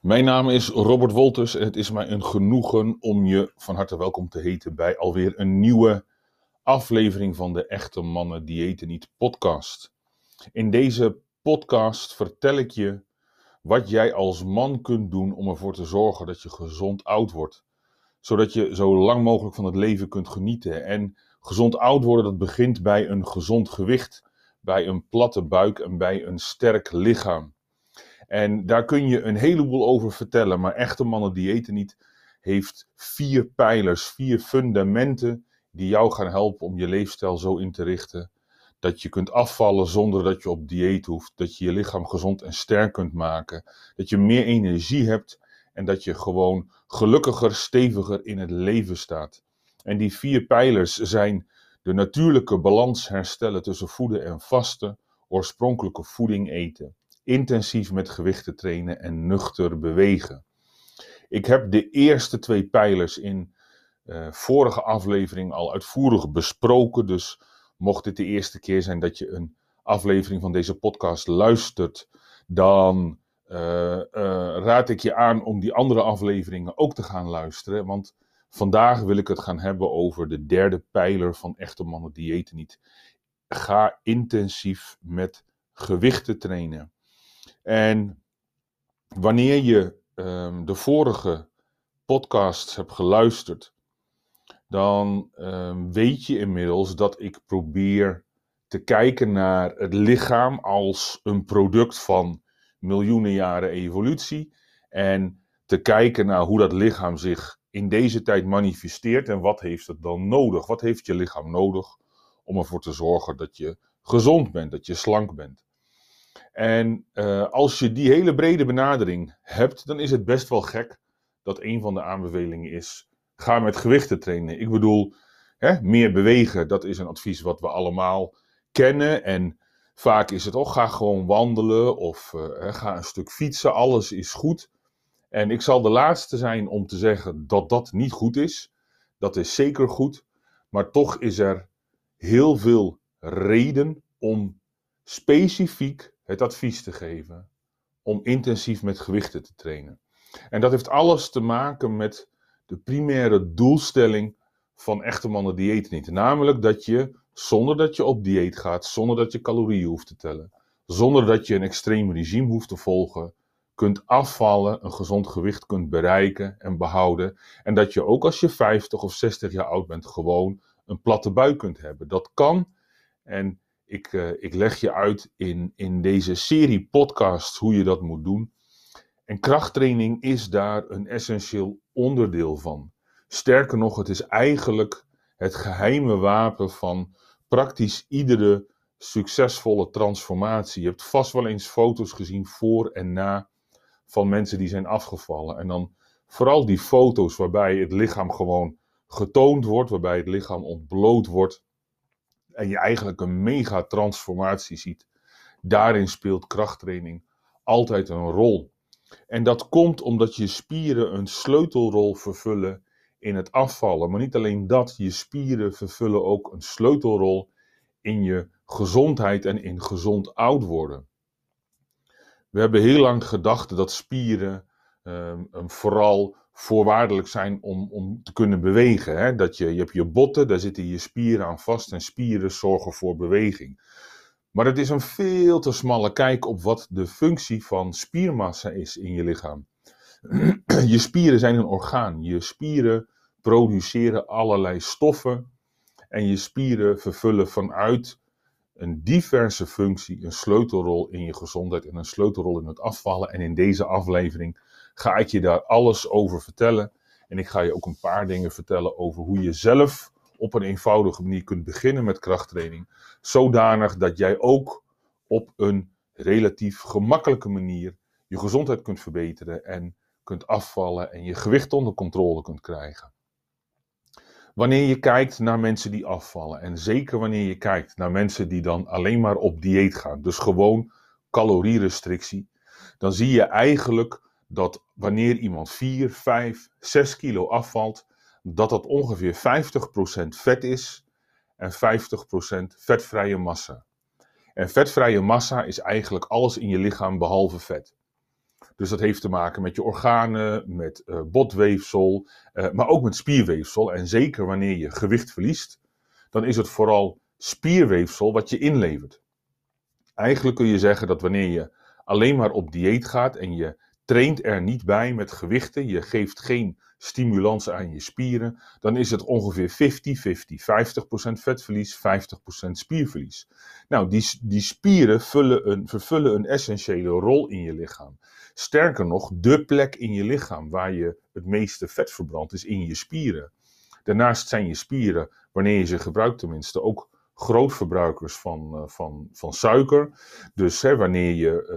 Mijn naam is Robert Wolters en het is mij een genoegen om je van harte welkom te heten bij alweer een nieuwe aflevering van de Echte Mannen Diëten Niet podcast. In deze podcast vertel ik je wat jij als man kunt doen om ervoor te zorgen dat je gezond oud wordt. Zodat je zo lang mogelijk van het leven kunt genieten. En gezond oud worden, dat begint bij een gezond gewicht, bij een platte buik en bij een sterk lichaam. En daar kun je een heleboel over vertellen, maar echte mannen diëten niet heeft vier pijlers, vier fundamenten die jou gaan helpen om je leefstijl zo in te richten dat je kunt afvallen zonder dat je op dieet hoeft, dat je je lichaam gezond en sterk kunt maken, dat je meer energie hebt en dat je gewoon gelukkiger, steviger in het leven staat. En die vier pijlers zijn de natuurlijke balans herstellen tussen voeden en vasten, oorspronkelijke voeding eten, intensief met gewichten trainen en nuchter bewegen. Ik heb de eerste twee pijlers in uh, vorige aflevering al uitvoerig besproken, dus mocht dit de eerste keer zijn dat je een aflevering van deze podcast luistert, dan uh, uh, raad ik je aan om die andere afleveringen ook te gaan luisteren. Want vandaag wil ik het gaan hebben over de derde pijler van echte mannen diëten niet. Ga intensief met gewichten trainen. En wanneer je um, de vorige podcasts hebt geluisterd, dan um, weet je inmiddels dat ik probeer te kijken naar het lichaam als een product van miljoenen jaren evolutie. En te kijken naar hoe dat lichaam zich in deze tijd manifesteert en wat heeft het dan nodig? Wat heeft je lichaam nodig om ervoor te zorgen dat je gezond bent, dat je slank bent? En uh, als je die hele brede benadering hebt, dan is het best wel gek dat een van de aanbevelingen is: ga met gewichten trainen. Ik bedoel, hè, meer bewegen, dat is een advies wat we allemaal kennen. En vaak is het ook: ga gewoon wandelen of uh, ga een stuk fietsen, alles is goed. En ik zal de laatste zijn om te zeggen dat dat niet goed is. Dat is zeker goed. Maar toch is er heel veel reden om specifiek het advies te geven om intensief met gewichten te trainen. En dat heeft alles te maken met de primaire doelstelling van echte mannen dieet niet. Namelijk dat je, zonder dat je op dieet gaat, zonder dat je calorieën hoeft te tellen, zonder dat je een extreem regime hoeft te volgen, kunt afvallen, een gezond gewicht kunt bereiken en behouden. En dat je ook als je 50 of 60 jaar oud bent, gewoon een platte buik kunt hebben. Dat kan. En ik, uh, ik leg je uit in, in deze serie podcasts hoe je dat moet doen. En krachttraining is daar een essentieel onderdeel van. Sterker nog, het is eigenlijk het geheime wapen van praktisch iedere succesvolle transformatie. Je hebt vast wel eens foto's gezien voor en na van mensen die zijn afgevallen. En dan vooral die foto's waarbij het lichaam gewoon getoond wordt, waarbij het lichaam ontbloot wordt en je eigenlijk een mega transformatie ziet. Daarin speelt krachttraining altijd een rol. En dat komt omdat je spieren een sleutelrol vervullen in het afvallen. Maar niet alleen dat, je spieren vervullen ook een sleutelrol in je gezondheid en in gezond oud worden. We hebben heel lang gedacht dat spieren um, vooral voorwaardelijk zijn om, om te kunnen bewegen. Hè? Dat je, je hebt je botten, daar zitten je spieren aan vast en spieren zorgen voor beweging. Maar het is een veel te smalle kijk op wat de functie van spiermassa is in je lichaam. Je spieren zijn een orgaan. Je spieren produceren allerlei stoffen. En je spieren vervullen vanuit een diverse functie een sleutelrol in je gezondheid en een sleutelrol in het afvallen. En in deze aflevering ga ik je daar alles over vertellen. En ik ga je ook een paar dingen vertellen over hoe je zelf op een eenvoudige manier kunt beginnen met krachttraining. Zodanig dat jij ook op een relatief gemakkelijke manier je gezondheid kunt verbeteren en kunt afvallen en je gewicht onder controle kunt krijgen. Wanneer je kijkt naar mensen die afvallen en zeker wanneer je kijkt naar mensen die dan alleen maar op dieet gaan, dus gewoon calorierestrictie, dan zie je eigenlijk dat wanneer iemand 4, 5, 6 kilo afvalt, dat dat ongeveer 50% vet is en 50% vetvrije massa. En vetvrije massa is eigenlijk alles in je lichaam behalve vet. Dus dat heeft te maken met je organen, met uh, botweefsel, uh, maar ook met spierweefsel. En zeker wanneer je gewicht verliest, dan is het vooral spierweefsel wat je inlevert. Eigenlijk kun je zeggen dat wanneer je alleen maar op dieet gaat en je traint er niet bij met gewichten, je geeft geen stimulans aan je spieren, dan is het ongeveer 50-50. 50%, vetverlies, 50% spierverlies. Nou, die, die spieren vullen een, vervullen een essentiële rol in je lichaam. Sterker nog, de plek in je lichaam waar je het meeste vet verbrandt is in je spieren. Daarnaast zijn je spieren, wanneer je ze gebruikt tenminste, ook grootverbruikers van, uh, van, van suiker. Dus hè, wanneer je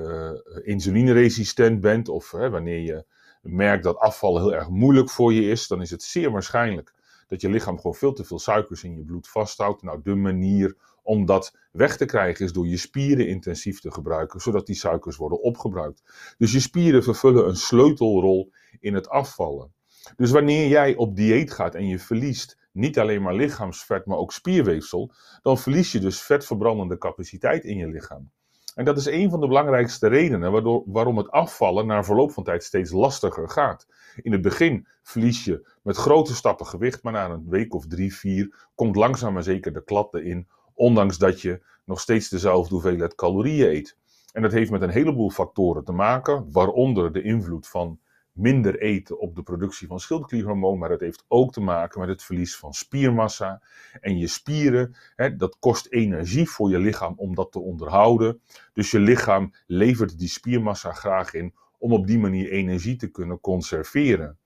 uh, insulineresistent bent of hè, wanneer je merkt dat afvallen heel erg moeilijk voor je is, dan is het zeer waarschijnlijk dat je lichaam gewoon veel te veel suikers in je bloed vasthoudt. Nou, de manier om dat weg te krijgen is door je spieren intensief te gebruiken, zodat die suikers worden opgebruikt. Dus je spieren vervullen een sleutelrol in het afvallen. Dus wanneer jij op dieet gaat en je verliest niet alleen maar lichaamsvet, maar ook spierweefsel, dan verlies je dus vetverbrandende capaciteit in je lichaam. En dat is een van de belangrijkste redenen waardoor, waarom het afvallen na verloop van tijd steeds lastiger gaat. In het begin verlies je met grote stappen gewicht, maar na een week of drie, vier komt langzaam maar zeker de klad erin, ondanks dat je nog steeds dezelfde hoeveelheid calorieën eet. En dat heeft met een heleboel factoren te maken, waaronder de invloed van minder eten op de productie van schildklierhormoon, maar het heeft ook te maken met het verlies van spiermassa. En je spieren, hè, dat kost energie voor je lichaam om dat te onderhouden. Dus je lichaam levert die spiermassa graag in om op die manier energie te kunnen conserveren.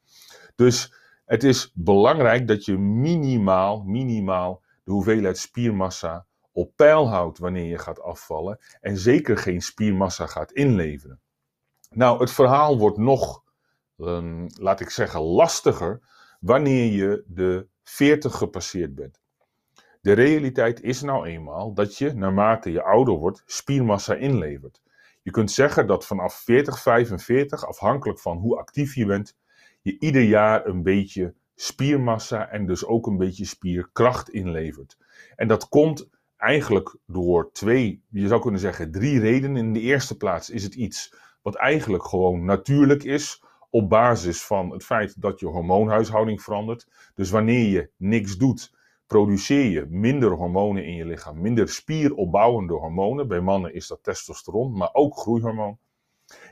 Dus het is belangrijk dat je minimaal, minimaal de hoeveelheid spiermassa op peil houdt wanneer je gaat afvallen en zeker geen spiermassa gaat inleveren. Nou, het verhaal wordt nog um, laat ik zeggen, lastiger wanneer je de 40 gepasseerd bent. De realiteit is nou eenmaal dat je, naarmate je ouder wordt, spiermassa inlevert. Je kunt zeggen dat vanaf 40, 45, afhankelijk van hoe actief je bent, je ieder jaar een beetje spiermassa en dus ook een beetje spierkracht inlevert. En dat komt eigenlijk door twee, je zou kunnen zeggen drie redenen. In de eerste plaats is het iets wat eigenlijk gewoon natuurlijk is, op basis van het feit dat je hormoonhuishouding verandert. Dus wanneer je niks doet, produceer je minder hormonen in je lichaam, minder spieropbouwende hormonen. Bij mannen is dat testosteron, maar ook groeihormoon.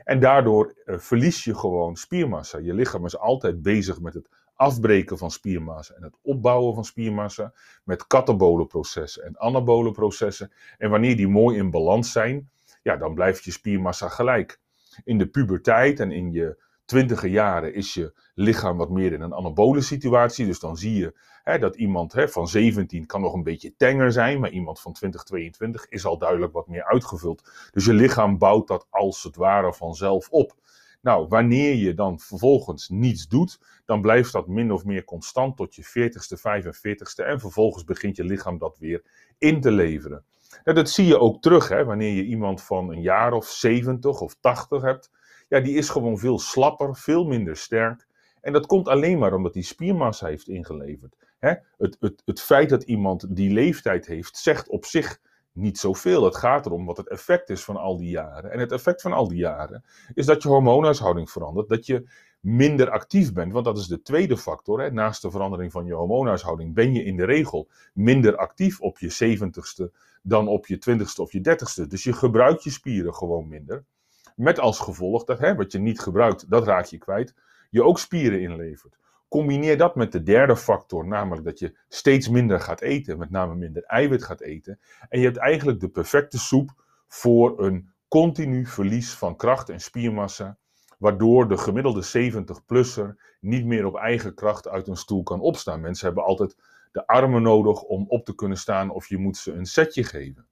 En daardoor uh, verlies je gewoon spiermassa. Je lichaam is altijd bezig met het afbreken van spiermassa en het opbouwen van spiermassa, met katabole processen en anabole processen. En wanneer die mooi in balans zijn, ja, dan blijft je spiermassa gelijk. In de puberteit en in je twintige jaren is je lichaam wat meer in een anabole situatie. Dus dan zie je hè, dat iemand hè, van 17 kan nog een beetje tenger zijn, maar iemand van 20, 22 is al duidelijk wat meer uitgevuld. Dus je lichaam bouwt dat als het ware vanzelf op. Nou, wanneer je dan vervolgens niets doet, dan blijft dat min of meer constant tot je 40ste, 45ste en vervolgens begint je lichaam dat weer in te leveren. Nou, dat zie je ook terug hè, wanneer je iemand van een jaar of 70 of 80 hebt ja, die is gewoon veel slapper, veel minder sterk. En dat komt alleen maar omdat hij spiermassa heeft ingeleverd. Hè? Het, het, het feit dat iemand die leeftijd heeft, zegt op zich niet zoveel. Het gaat erom wat het effect is van al die jaren. En het effect van al die jaren is dat je hormoonhuishouding verandert, dat je minder actief bent. Want dat is de tweede factor. Hè? Naast de verandering van je hormoonhuishouding ben je in de regel minder actief op je 70ste dan op je 20ste of je 30ste. Dus je gebruikt je spieren gewoon minder. Met als gevolg dat hè, wat je niet gebruikt, dat raak je kwijt, je ook spieren inlevert. Combineer dat met de derde factor, namelijk dat je steeds minder gaat eten, met name minder eiwit gaat eten. En je hebt eigenlijk de perfecte soep voor een continu verlies van kracht en spiermassa, waardoor de gemiddelde 70-plusser niet meer op eigen kracht uit een stoel kan opstaan. Mensen hebben altijd de armen nodig om op te kunnen staan of je moet ze een setje geven.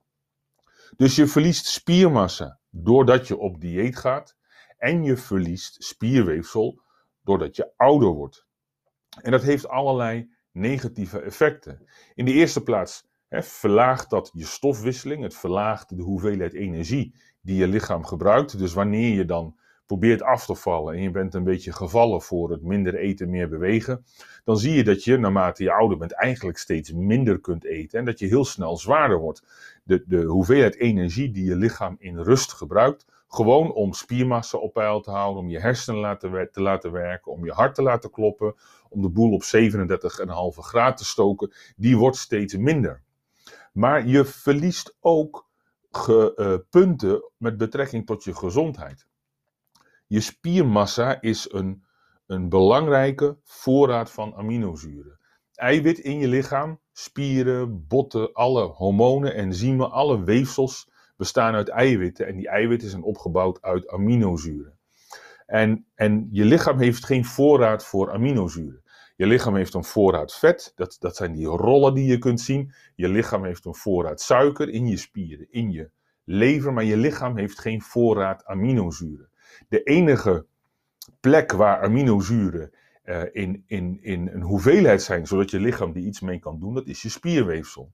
Dus je verliest spiermassa doordat je op dieet gaat. En je verliest spierweefsel doordat je ouder wordt. En dat heeft allerlei negatieve effecten. In de eerste plaats hè, verlaagt dat je stofwisseling. Het verlaagt de hoeveelheid energie die je lichaam gebruikt. Dus wanneer je dan probeert af te vallen en je bent een beetje gevallen voor het minder eten, meer bewegen, dan zie je dat je naarmate je ouder bent eigenlijk steeds minder kunt eten en dat je heel snel zwaarder wordt. De, de hoeveelheid energie die je lichaam in rust gebruikt, Gewoon om spiermassa op peil te houden, om je hersenen te laten werken, om je hart te laten kloppen, om de boel op 37,5 graden te stoken, die wordt steeds minder. Maar je verliest ook ge, uh, punten met betrekking tot je gezondheid. Je spiermassa is een, een belangrijke voorraad van aminozuren. Eiwit in je lichaam, spieren, botten, alle hormonen, enzymen, alle weefsels bestaan uit eiwitten. En die eiwitten zijn opgebouwd uit aminozuren. En, en je lichaam heeft geen voorraad voor aminozuren. Je lichaam heeft een voorraad vet, dat, dat zijn die rollen die je kunt zien. Je lichaam heeft een voorraad suiker in je spieren, in je lever, maar je lichaam heeft geen voorraad aminozuren. De enige plek waar aminozuren uh, in, in, in een hoeveelheid zijn, zodat je lichaam die iets mee kan doen, dat is je spierweefsel.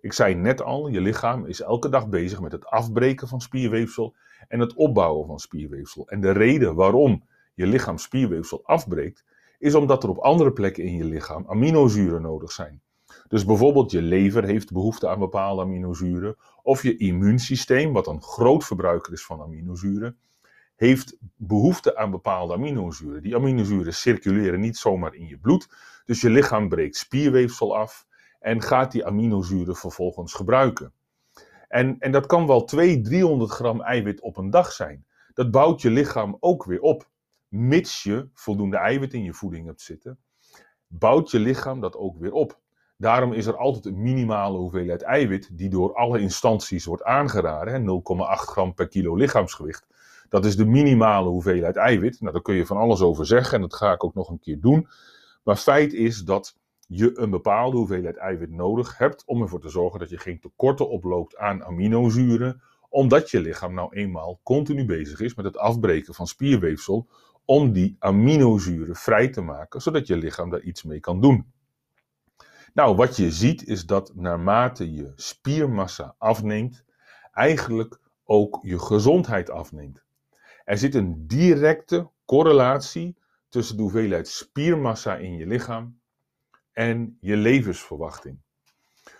Ik zei net al, je lichaam is elke dag bezig met het afbreken van spierweefsel en het opbouwen van spierweefsel. En de reden waarom je lichaam spierweefsel afbreekt, is omdat er op andere plekken in je lichaam aminozuren nodig zijn. Dus bijvoorbeeld je lever heeft behoefte aan bepaalde aminozuren, of je immuunsysteem, wat een groot verbruiker is van aminozuren, heeft behoefte aan bepaalde aminozuren. Die aminozuren circuleren niet zomaar in je bloed, dus je lichaam breekt spierweefsel af en gaat die aminozuren vervolgens gebruiken. En, en dat kan wel 200, 300 gram eiwit op een dag zijn. Dat bouwt je lichaam ook weer op. Mits je voldoende eiwit in je voeding hebt zitten, bouwt je lichaam dat ook weer op. Daarom is er altijd een minimale hoeveelheid eiwit die door alle instanties wordt aangeraden. 0,8 gram per kilo lichaamsgewicht. Dat is de minimale hoeveelheid eiwit. Nou, daar kun je van alles over zeggen en dat ga ik ook nog een keer doen. Maar feit is dat je een bepaalde hoeveelheid eiwit nodig hebt om ervoor te zorgen dat je geen tekorten oploopt aan aminozuren, omdat je lichaam nou eenmaal continu bezig is met het afbreken van spierweefsel om die aminozuren vrij te maken, zodat je lichaam daar iets mee kan doen. Nou, wat je ziet is dat naarmate je spiermassa afneemt, eigenlijk ook je gezondheid afneemt. Er zit een directe correlatie tussen de hoeveelheid spiermassa in je lichaam en je levensverwachting.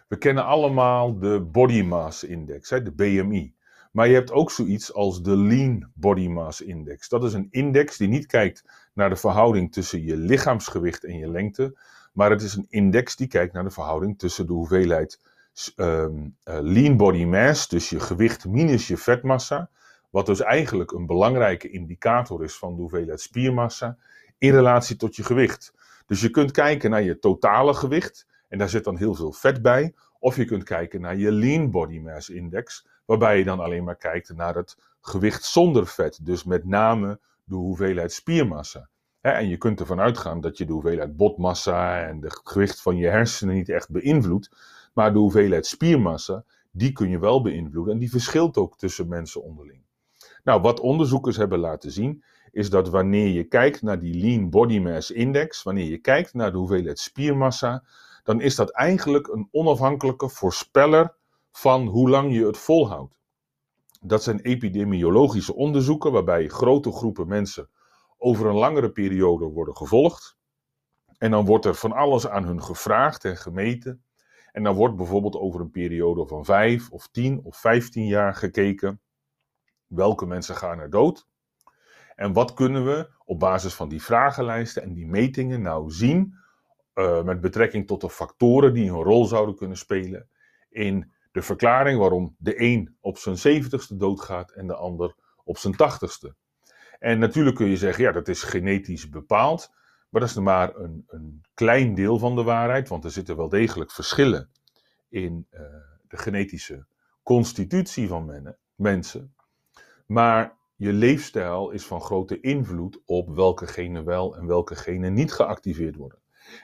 We kennen allemaal de Body Mass Index, de BMI. Maar je hebt ook zoiets als de Lean Body Mass Index. Dat is een index die niet kijkt naar de verhouding tussen je lichaamsgewicht en je lengte, maar het is een index die kijkt naar de verhouding tussen de hoeveelheid um, uh, lean body mass, dus je gewicht minus je vetmassa, wat dus eigenlijk een belangrijke indicator is van de hoeveelheid spiermassa, in relatie tot je gewicht. Dus je kunt kijken naar je totale gewicht, en daar zit dan heel veel vet bij, of je kunt kijken naar je lean body mass index, waarbij je dan alleen maar kijkt naar het gewicht zonder vet, dus met name de hoeveelheid spiermassa. En je kunt ervan uitgaan dat je de hoeveelheid botmassa en de gewicht van je hersenen niet echt beïnvloedt, maar de hoeveelheid spiermassa, die kun je wel beïnvloeden en die verschilt ook tussen mensen onderling. Nou, wat onderzoekers hebben laten zien, is dat wanneer je kijkt naar die Lean Body Mass Index, wanneer je kijkt naar de hoeveelheid spiermassa, dan is dat eigenlijk een onafhankelijke voorspeller van hoe lang je het volhoudt. Dat zijn epidemiologische onderzoeken waarbij grote groepen mensen over een langere periode worden gevolgd. En dan wordt er van alles aan hun gevraagd en gemeten. En dan wordt bijvoorbeeld over een periode van 5 of 10 of 15 jaar gekeken. Welke mensen gaan er dood? En wat kunnen we op basis van die vragenlijsten en die metingen nou zien uh, met betrekking tot de factoren die een rol zouden kunnen spelen in de verklaring waarom de een op zijn 70ste doodgaat en de ander op zijn 80ste. En natuurlijk kun je zeggen, ja, dat is genetisch bepaald. Maar dat is maar een, een klein deel van de waarheid, want er zitten wel degelijk verschillen in uh, de genetische constitutie van men, mensen. Maar je leefstijl is van grote invloed op welke genen wel en welke genen niet geactiveerd worden.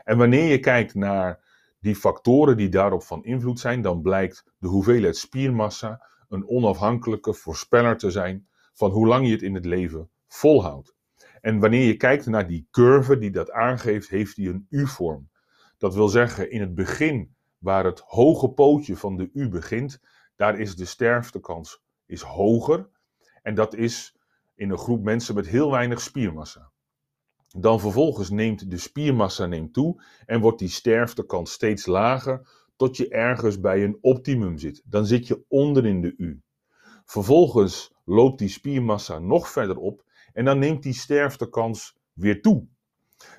En wanneer je kijkt naar die factoren die daarop van invloed zijn, dan blijkt de hoeveelheid spiermassa een onafhankelijke voorspeller te zijn van hoe lang je het in het leven volhoudt. En wanneer je kijkt naar die curve die dat aangeeft, heeft die een U-vorm. Dat wil zeggen, in het begin, waar het hoge pootje van de U begint, daar is de sterftekans is hoger. En dat is in een groep mensen met heel weinig spiermassa. Dan vervolgens neemt de spiermassa neemt toe en wordt die sterftekans steeds lager tot je ergens bij een optimum zit. Dan zit je onder in de U. Vervolgens loopt die spiermassa nog verder op en dan neemt die sterftekans weer toe.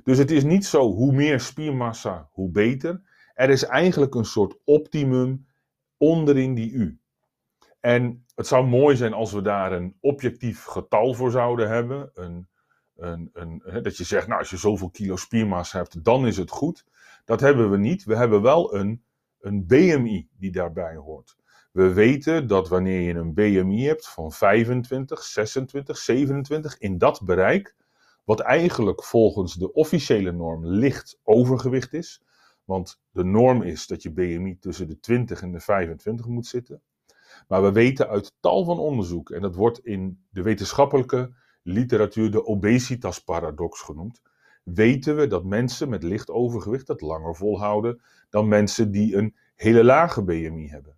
Dus het is niet zo hoe meer spiermassa, hoe beter. Er is eigenlijk een soort optimum onderin die U. En het zou mooi zijn als we daar een objectief getal voor zouden hebben. Een, een, een, dat je zegt, nou als je zoveel kilo spiermassa hebt, dan is het goed. Dat hebben we niet. We hebben wel een, een BMI die daarbij hoort. We weten dat wanneer je een BMI hebt van 25, 26, 27, in dat bereik, wat eigenlijk volgens de officiële norm licht overgewicht is, want de norm is dat je BMI tussen de 20 en de 25 moet zitten. Maar we weten uit tal van onderzoek, en dat wordt in de wetenschappelijke literatuur de obesitasparadox genoemd, weten we dat mensen met licht overgewicht dat langer volhouden dan mensen die een hele lage BMI hebben.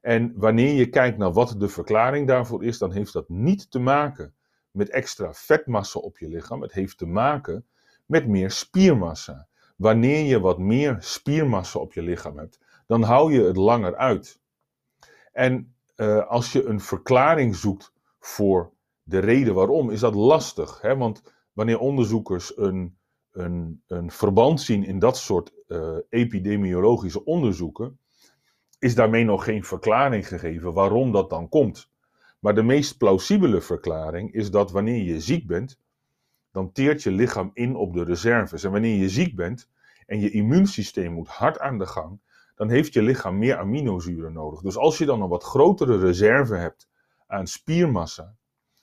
En wanneer je kijkt naar wat de verklaring daarvoor is, dan heeft dat niet te maken met extra vetmassa op je lichaam. Het heeft te maken met meer spiermassa. Wanneer je wat meer spiermassa op je lichaam hebt, dan hou je het langer uit. En uh, als je een verklaring zoekt voor de reden waarom, is dat lastig. Hè? Want wanneer onderzoekers een, een, een verband zien in dat soort uh, epidemiologische onderzoeken, is daarmee nog geen verklaring gegeven waarom dat dan komt. Maar de meest plausibele verklaring is dat wanneer je ziek bent, dan teert je lichaam in op de reserves. En wanneer je ziek bent en je immuunsysteem moet hard aan de gang, dan heeft je lichaam meer aminozuren nodig. Dus als je dan een wat grotere reserve hebt aan spiermassa,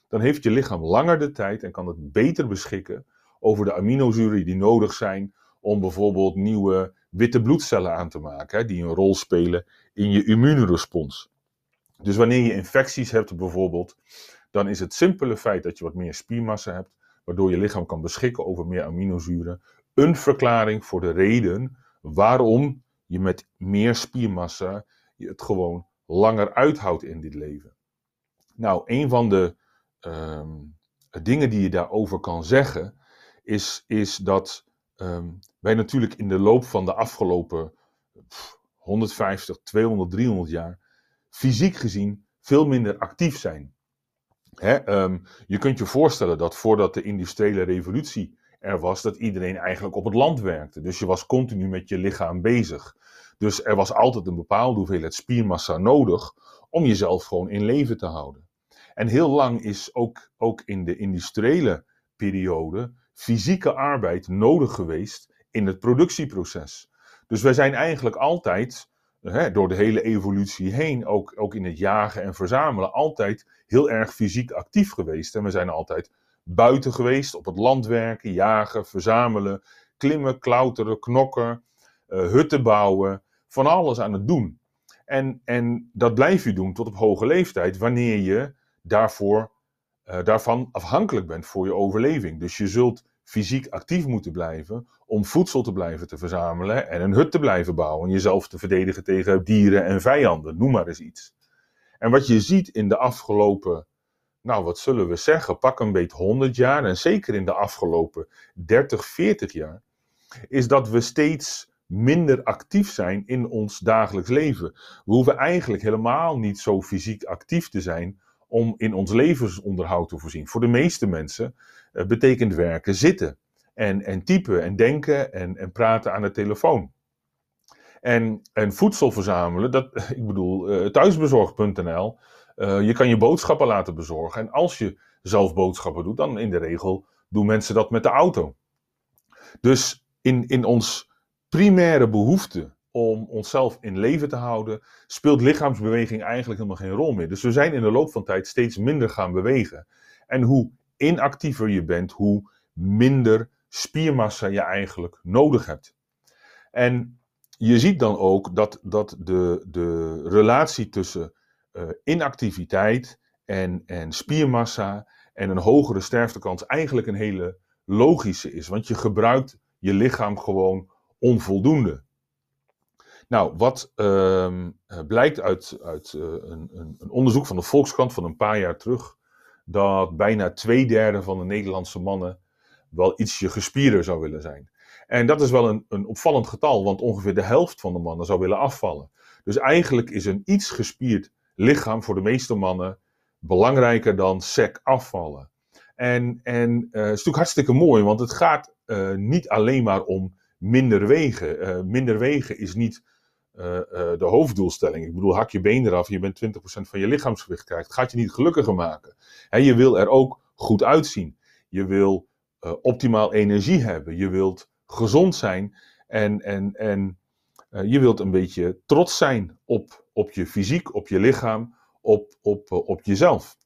dan heeft je lichaam langer de tijd en kan het beter beschikken over de aminozuren die nodig zijn om bijvoorbeeld nieuwe witte bloedcellen aan te maken, die een rol spelen in je immuunrespons. Dus wanneer je infecties hebt bijvoorbeeld, dan is het simpele feit dat je wat meer spiermassa hebt, waardoor je lichaam kan beschikken over meer aminozuren, een verklaring voor de reden waarom je met meer spiermassa je het gewoon langer uithoudt in dit leven. Nou, een van de ehm, dingen die je daarover kan zeggen, is, is dat ehm, wij natuurlijk in de loop van de afgelopen 150, 200, 300 jaar fysiek gezien veel minder actief zijn. Hè, ehm, je kunt je voorstellen dat voordat de industriële revolutie er was, dat iedereen eigenlijk op het land werkte. Dus je was continu met je lichaam bezig. Dus er was altijd een bepaalde hoeveelheid spiermassa nodig om jezelf gewoon in leven te houden. En heel lang is ook, ook in de industriële periode fysieke arbeid nodig geweest in het productieproces. Dus wij zijn eigenlijk altijd, hè, door de hele evolutie heen, ook, ook in het jagen en verzamelen, altijd heel erg fysiek actief geweest. En we zijn altijd buiten geweest, op het land werken, jagen, verzamelen, klimmen, klauteren, knokken, uh, hutten bouwen, van alles aan het doen. En, en dat blijf je doen tot op hoge leeftijd, wanneer je daarvoor, uh, daarvan afhankelijk bent voor je overleving. Dus je zult fysiek actief moeten blijven om voedsel te blijven te verzamelen en een hut te blijven bouwen. En jezelf te verdedigen tegen dieren en vijanden, noem maar eens iets. En wat je ziet in de afgelopen, nou wat zullen we zeggen, pak een beetje 100 jaar en zeker in de afgelopen 30, 40 jaar, is dat we steeds minder actief zijn in ons dagelijks leven. We hoeven eigenlijk helemaal niet zo fysiek actief te zijn om in ons levensonderhoud te voorzien. Voor de meeste mensen uh, betekent werken zitten en, en typen en denken en, en praten aan de telefoon. En, en voedsel verzamelen, dat, ik bedoel, uh, thuisbezorg.nl, uh, je kan je boodschappen laten bezorgen. En als je zelf boodschappen doet, dan in de regel doen mensen dat met de auto. Dus in, in ons primaire behoefte om onszelf in leven te houden, speelt lichaamsbeweging eigenlijk helemaal geen rol meer. Dus we zijn in de loop van tijd steeds minder gaan bewegen. En hoe inactiever je bent, hoe minder spiermassa je eigenlijk nodig hebt. En je ziet dan ook dat, dat de, de relatie tussen uh, inactiviteit en, en spiermassa en een hogere sterftekans eigenlijk een hele logische is. Want je gebruikt je lichaam gewoon onvoldoende. Nou, wat uh, blijkt uit, uit uh, een, een, onderzoek van de Volkskrant van een paar jaar terug, dat bijna twee derde van de Nederlandse mannen wel ietsje gespierder zou willen zijn. En dat is wel een, een opvallend getal, want ongeveer de helft van de mannen zou willen afvallen. Dus eigenlijk is een iets gespierd lichaam voor de meeste mannen belangrijker dan sec afvallen. En, en uh, het is natuurlijk hartstikke mooi, want het gaat uh, niet alleen maar om minder wegen. Uh, minder wegen is niet de hoofddoelstelling. Ik bedoel, hak je been eraf, je bent 20% van je lichaamsgewicht krijgt. Gaat je niet gelukkiger maken. He, je wil er ook goed uitzien. Je wil optimaal energie hebben. Je wilt gezond zijn. En, en, en je wilt een beetje trots zijn op, op je fysiek, op je lichaam, op, op, op jezelf.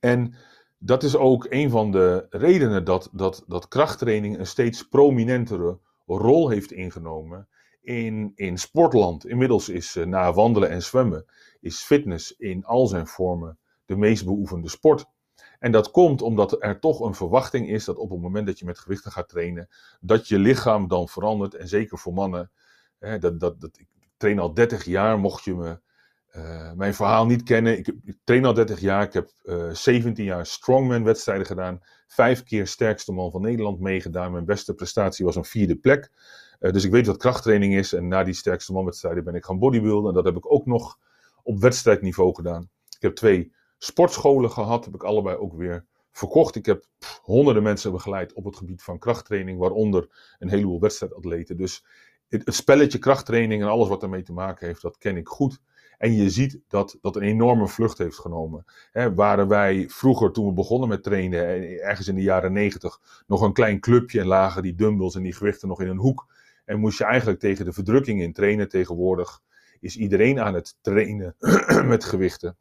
En dat is ook een van de redenen dat, dat, dat krachttraining een steeds prominentere rol heeft ingenomen in, in sportland. Inmiddels is uh, na wandelen en zwemmen is fitness in al zijn vormen de meest beoefende sport. En dat komt omdat er toch een verwachting is dat op het moment dat je met gewichten gaat trainen, dat je lichaam dan verandert. En zeker voor mannen, dat, dat, dat, ik train al 30 jaar, mocht je me uh, mijn verhaal niet kennen. Ik, train al 30 jaar. Ik heb uh, eh, 17 jaar strongman wedstrijden gedaan. Vijf keer sterkste man van Nederland meegedaan. Mijn beste prestatie was een vierde plek. Uh, dus ik weet wat krachttraining is. En na die sterkste man wedstrijden ben ik gaan bodybuilden. En dat heb ik ook nog op wedstrijdniveau gedaan. Ik heb twee sportscholen gehad. Heb ik allebei ook weer verkocht. Ik heb honderden mensen begeleid op het gebied van krachttraining. Waaronder een heleboel wedstrijdatleten. Dus het, spelletje krachttraining en alles wat ermee te maken heeft, dat ken ik goed. En je ziet dat dat een enorme vlucht heeft genomen. Waren wij vroeger, toen we begonnen met trainen, ergens in de jaren negentig, nog een klein clubje en lagen die dumbbells en die gewichten nog in een hoek. En moest je eigenlijk tegen de verdrukking in trainen. Tegenwoordig is iedereen aan het trainen met gewichten.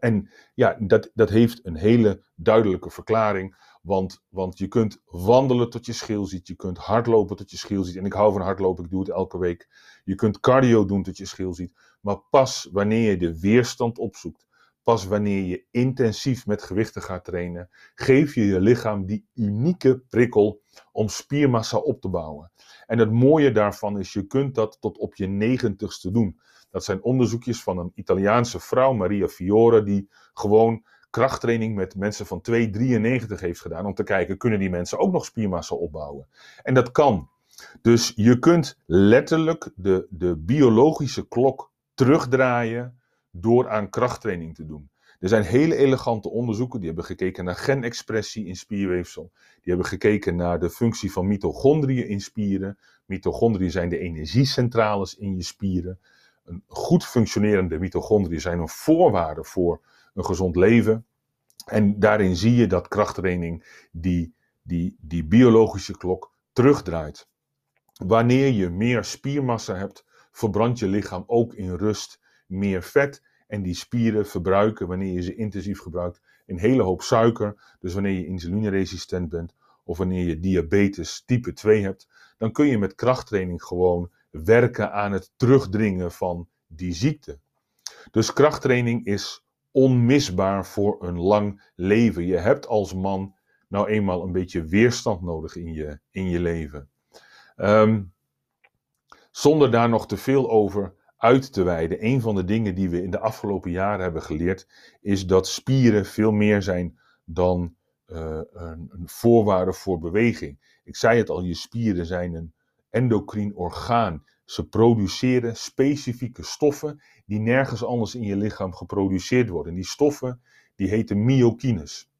En ja, dat, dat heeft een hele duidelijke verklaring. Want, want je kunt wandelen tot je schil ziet. Je kunt hardlopen tot je schil ziet. En ik hou van hardlopen, ik doe het elke week. Je kunt cardio doen tot je schil ziet. Maar pas wanneer je de weerstand opzoekt. Pas wanneer je intensief met gewichten gaat trainen. Geef je je lichaam die unieke prikkel om spiermassa op te bouwen. En het mooie daarvan is, je kunt dat tot op je negentigste doen. Dat zijn onderzoekjes van een Italiaanse vrouw, Maria Fiore, die gewoon krachttraining met mensen van 2,93 heeft gedaan. Om te kijken, kunnen die mensen ook nog spiermassa opbouwen? En dat kan. Dus je kunt letterlijk de, de biologische klok terugdraaien door aan krachttraining te doen. Er zijn hele elegante onderzoeken die hebben gekeken naar genexpressie in spierweefsel. Die hebben gekeken naar de functie van mitochondriën in spieren. Mitochondriën zijn de energiecentrales in je spieren. Een goed functionerende mitochondriën zijn een voorwaarde voor een gezond leven. En daarin zie je dat krachttraining die, die, die biologische klok terugdraait. Wanneer je meer spiermassa hebt, verbrandt je lichaam ook in rust meer vet. En die spieren verbruiken, wanneer je ze intensief gebruikt, een hele hoop suiker. Dus wanneer je insulineresistent bent of wanneer je diabetes type 2 hebt, dan kun je met krachttraining gewoon werken aan het terugdringen van die ziekte. Dus krachttraining is onmisbaar voor een lang leven. Je hebt als man nou eenmaal een beetje weerstand nodig in je, in je leven. Um, zonder daar nog te veel over uit te wijden. Een van de dingen die we in de afgelopen jaren hebben geleerd, is dat spieren veel meer zijn dan uh, een, een, voorwaarde voor beweging. Ik zei het al, je spieren zijn een endocrine orgaan. Ze produceren specifieke stoffen die nergens anders in je lichaam geproduceerd worden. Die stoffen die heten myokines.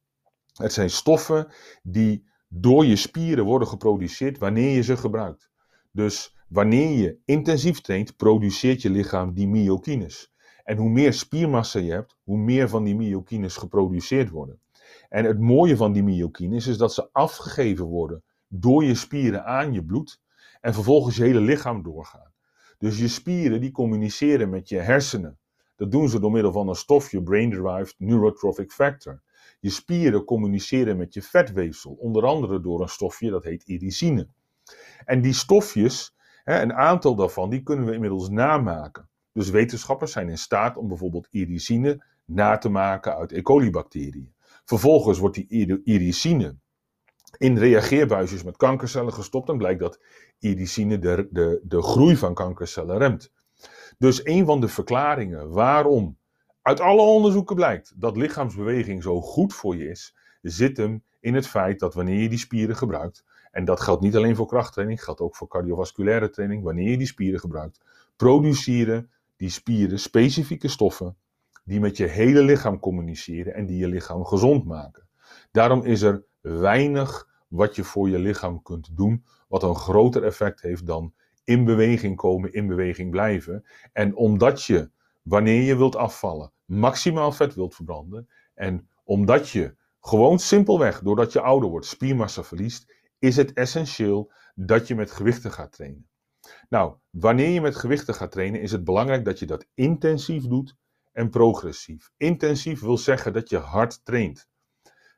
Het zijn stoffen die door je spieren worden geproduceerd wanneer je ze gebruikt. Dus wanneer je intensief traint, produceert je lichaam die myokines. En hoe meer spiermassa je hebt, hoe meer van die myokines geproduceerd worden. En het mooie van die myokines is dat ze afgegeven worden door je spieren aan je bloed en vervolgens je hele lichaam doorgaan. Dus je spieren die communiceren met je hersenen. Dat doen ze door middel van een stofje brain-derived neurotrophic factor. Je spieren communiceren met je vetweefsel, onder andere door een stofje dat heet irisine. En die stofjes, een aantal daarvan, die kunnen we inmiddels namaken. Dus wetenschappers zijn in staat om bijvoorbeeld irisine na te maken uit E. coli-bacteriën. Vervolgens wordt die irisine in reageerbuisjes met kankercellen gestopt en blijkt dat irisine de, de, de groei van kankercellen remt. Dus een van de verklaringen waarom uit alle onderzoeken blijkt dat lichaamsbeweging zo goed voor je is, zit hem in het feit dat wanneer je die spieren gebruikt, en dat geldt niet alleen voor krachttraining, geldt ook voor cardiovasculaire training, wanneer je die spieren gebruikt, produceren die spieren specifieke stoffen die met je hele lichaam communiceren en die je lichaam gezond maken. Daarom is er weinig wat je voor je lichaam kunt doen, wat een groter effect heeft dan in beweging komen, in beweging blijven. En omdat je, wanneer je wilt afvallen, maximaal vet wilt verbranden. En omdat je gewoon simpelweg, doordat je ouder wordt, spiermassa verliest, is het essentieel dat je met gewichten gaat trainen. Nou, wanneer je met gewichten gaat trainen, is het belangrijk dat je dat intensief doet en progressief. Intensief wil zeggen dat je hard traint.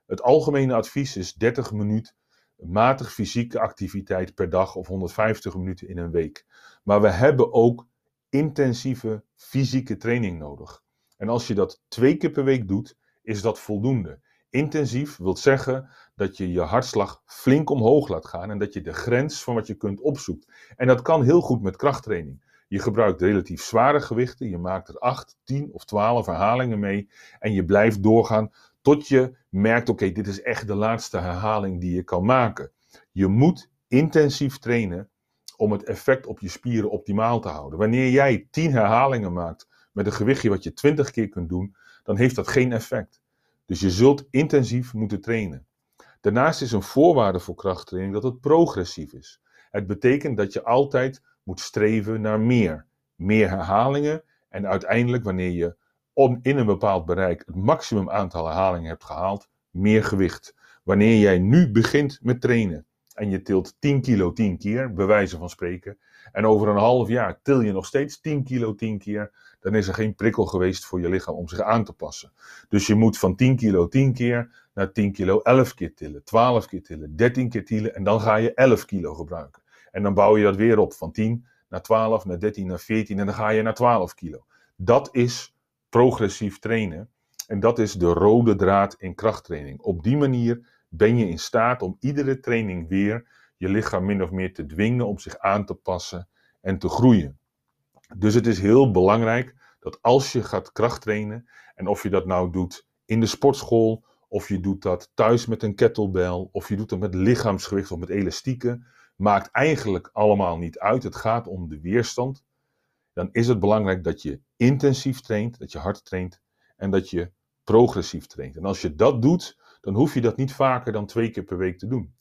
Het algemene advies is 30 minuten matig fysieke activiteit per dag of 150 minuten in een week. Maar we hebben ook intensieve fysieke training nodig. En als je dat twee keer per week doet, is dat voldoende. Intensief wil zeggen dat je je hartslag flink omhoog laat gaan en dat je de grens van wat je kunt opzoekt. En dat kan heel goed met krachttraining. Je gebruikt relatief zware gewichten, je maakt er 8, 10 of 12 herhalingen mee en je blijft doorgaan tot je merkt, oké, dit is echt de laatste herhaling die je kan maken. Je moet intensief trainen om het effect op je spieren optimaal te houden. Wanneer jij 10 herhalingen maakt met een gewichtje wat je 20 keer kunt doen, dan heeft dat geen effect. Dus je zult intensief moeten trainen. Daarnaast is een voorwaarde voor krachttraining dat het progressief is. Het betekent dat je altijd moet streven naar meer. Meer herhalingen en uiteindelijk wanneer je om in een bepaald bereik het maximum aantal herhalingen hebt gehaald, meer gewicht. Wanneer jij nu begint met trainen en je tilt 10 kilo 10 keer, bij wijze van spreken, en over een half jaar til je nog steeds 10 kilo 10 keer, dan is er geen prikkel geweest voor je lichaam om zich aan te passen. Dus je moet van 10 kilo 10 keer naar 10 kilo 11 keer tillen, 12 keer tillen, 13 keer tillen en dan ga je 11 kilo gebruiken. En dan bouw je dat weer op van 10 naar 12, naar 13, naar 14 en dan ga je naar 12 kilo. Dat is progressief trainen. En dat is de rode draad in krachttraining. Op die manier ben je in staat om iedere training weer je lichaam min of meer te dwingen om zich aan te passen en te groeien. Dus het is heel belangrijk dat als je gaat krachttrainen, en of je dat nou doet in de sportschool, of je doet dat thuis met een kettlebell, of je doet dat met lichaamsgewicht of met elastieken, maakt eigenlijk allemaal niet uit. Het gaat om de weerstand dan is het belangrijk dat je intensief traint, dat je hard traint en dat je progressief traint. En als je dat doet, dan hoef je dat niet vaker dan twee keer per week te doen.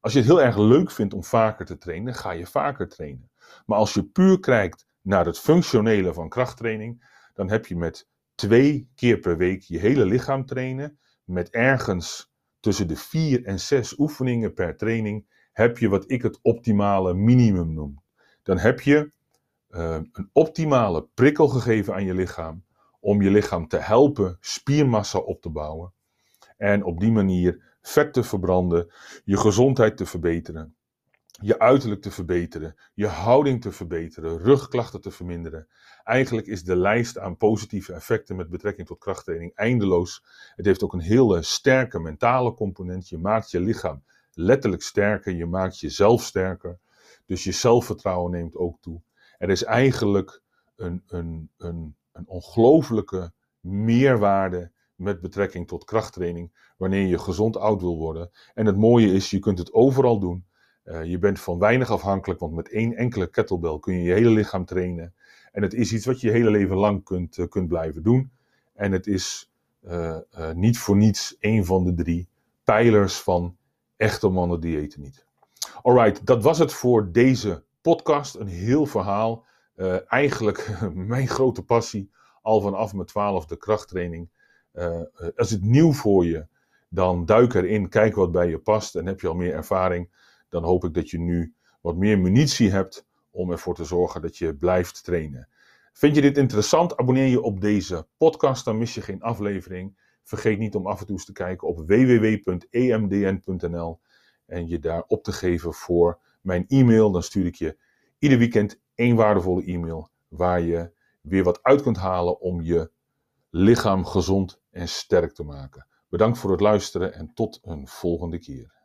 Als je het heel erg leuk vindt om vaker te trainen, ga je vaker trainen. Maar als je puur kijkt naar het functionele van krachttraining, dan heb je met twee keer per week je hele lichaam trainen, met ergens tussen de vier en zes oefeningen per training, heb je wat ik het optimale minimum noem. Dan heb je uh, een optimale prikkel gegeven aan je lichaam om je lichaam te helpen spiermassa op te bouwen en op die manier vet te verbranden, je gezondheid te verbeteren, je uiterlijk te verbeteren, je houding te verbeteren, rugklachten te verminderen. Eigenlijk is de lijst aan positieve effecten met betrekking tot krachttraining eindeloos. Het heeft ook een hele sterke mentale component. Je maakt je lichaam letterlijk sterker, je maakt jezelf sterker. Dus je zelfvertrouwen neemt ook toe. Er is eigenlijk een, een, een, een ongelooflijke meerwaarde met betrekking tot krachttraining wanneer je gezond oud wil worden. En het mooie is, je kunt het overal doen. Uh, je bent van weinig afhankelijk, want met één enkele kettlebell kun je je hele lichaam trainen. En het is iets wat je je hele leven lang kunt, uh, kunt blijven doen. En het is uh, niet voor niets een van de drie pijlers van echte mannen diëten niet. Alright, dat was het voor deze podcast, een heel verhaal. Uh, eigenlijk mijn grote passie, al vanaf mijn twaalfde krachttraining. Uh, is het nieuw voor je, dan duik erin, kijk wat bij je past en heb je al meer ervaring. Dan hoop ik dat je nu wat meer munitie hebt om ervoor te zorgen dat je blijft trainen. Vind je dit interessant? Abonneer je op deze podcast, dan mis je geen aflevering. Vergeet niet om af en toe eens te kijken op www.emdn.nl en je daar op te geven voor mijn e-mail. Dan stuur ik je ieder weekend één waardevolle e-mail waar je weer wat uit kunt halen om je lichaam gezond en sterk te maken. Bedankt voor het luisteren en tot een volgende keer.